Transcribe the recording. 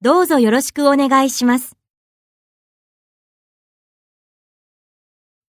どうぞよろしくお願いします。